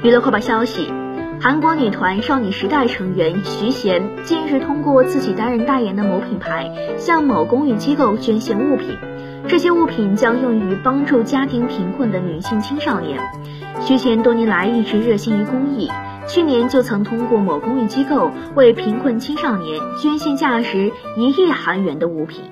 娱乐快报消息韩国女团少女时代成员徐贤近日通过自己担任代言的某品牌向某公益机构捐献物品。这些物品将用于帮助家庭贫困的女性青少年。徐贤多年来一直热心于公益去年就曾通过某公益机构为贫困青少年捐献价值一亿韩元的物品。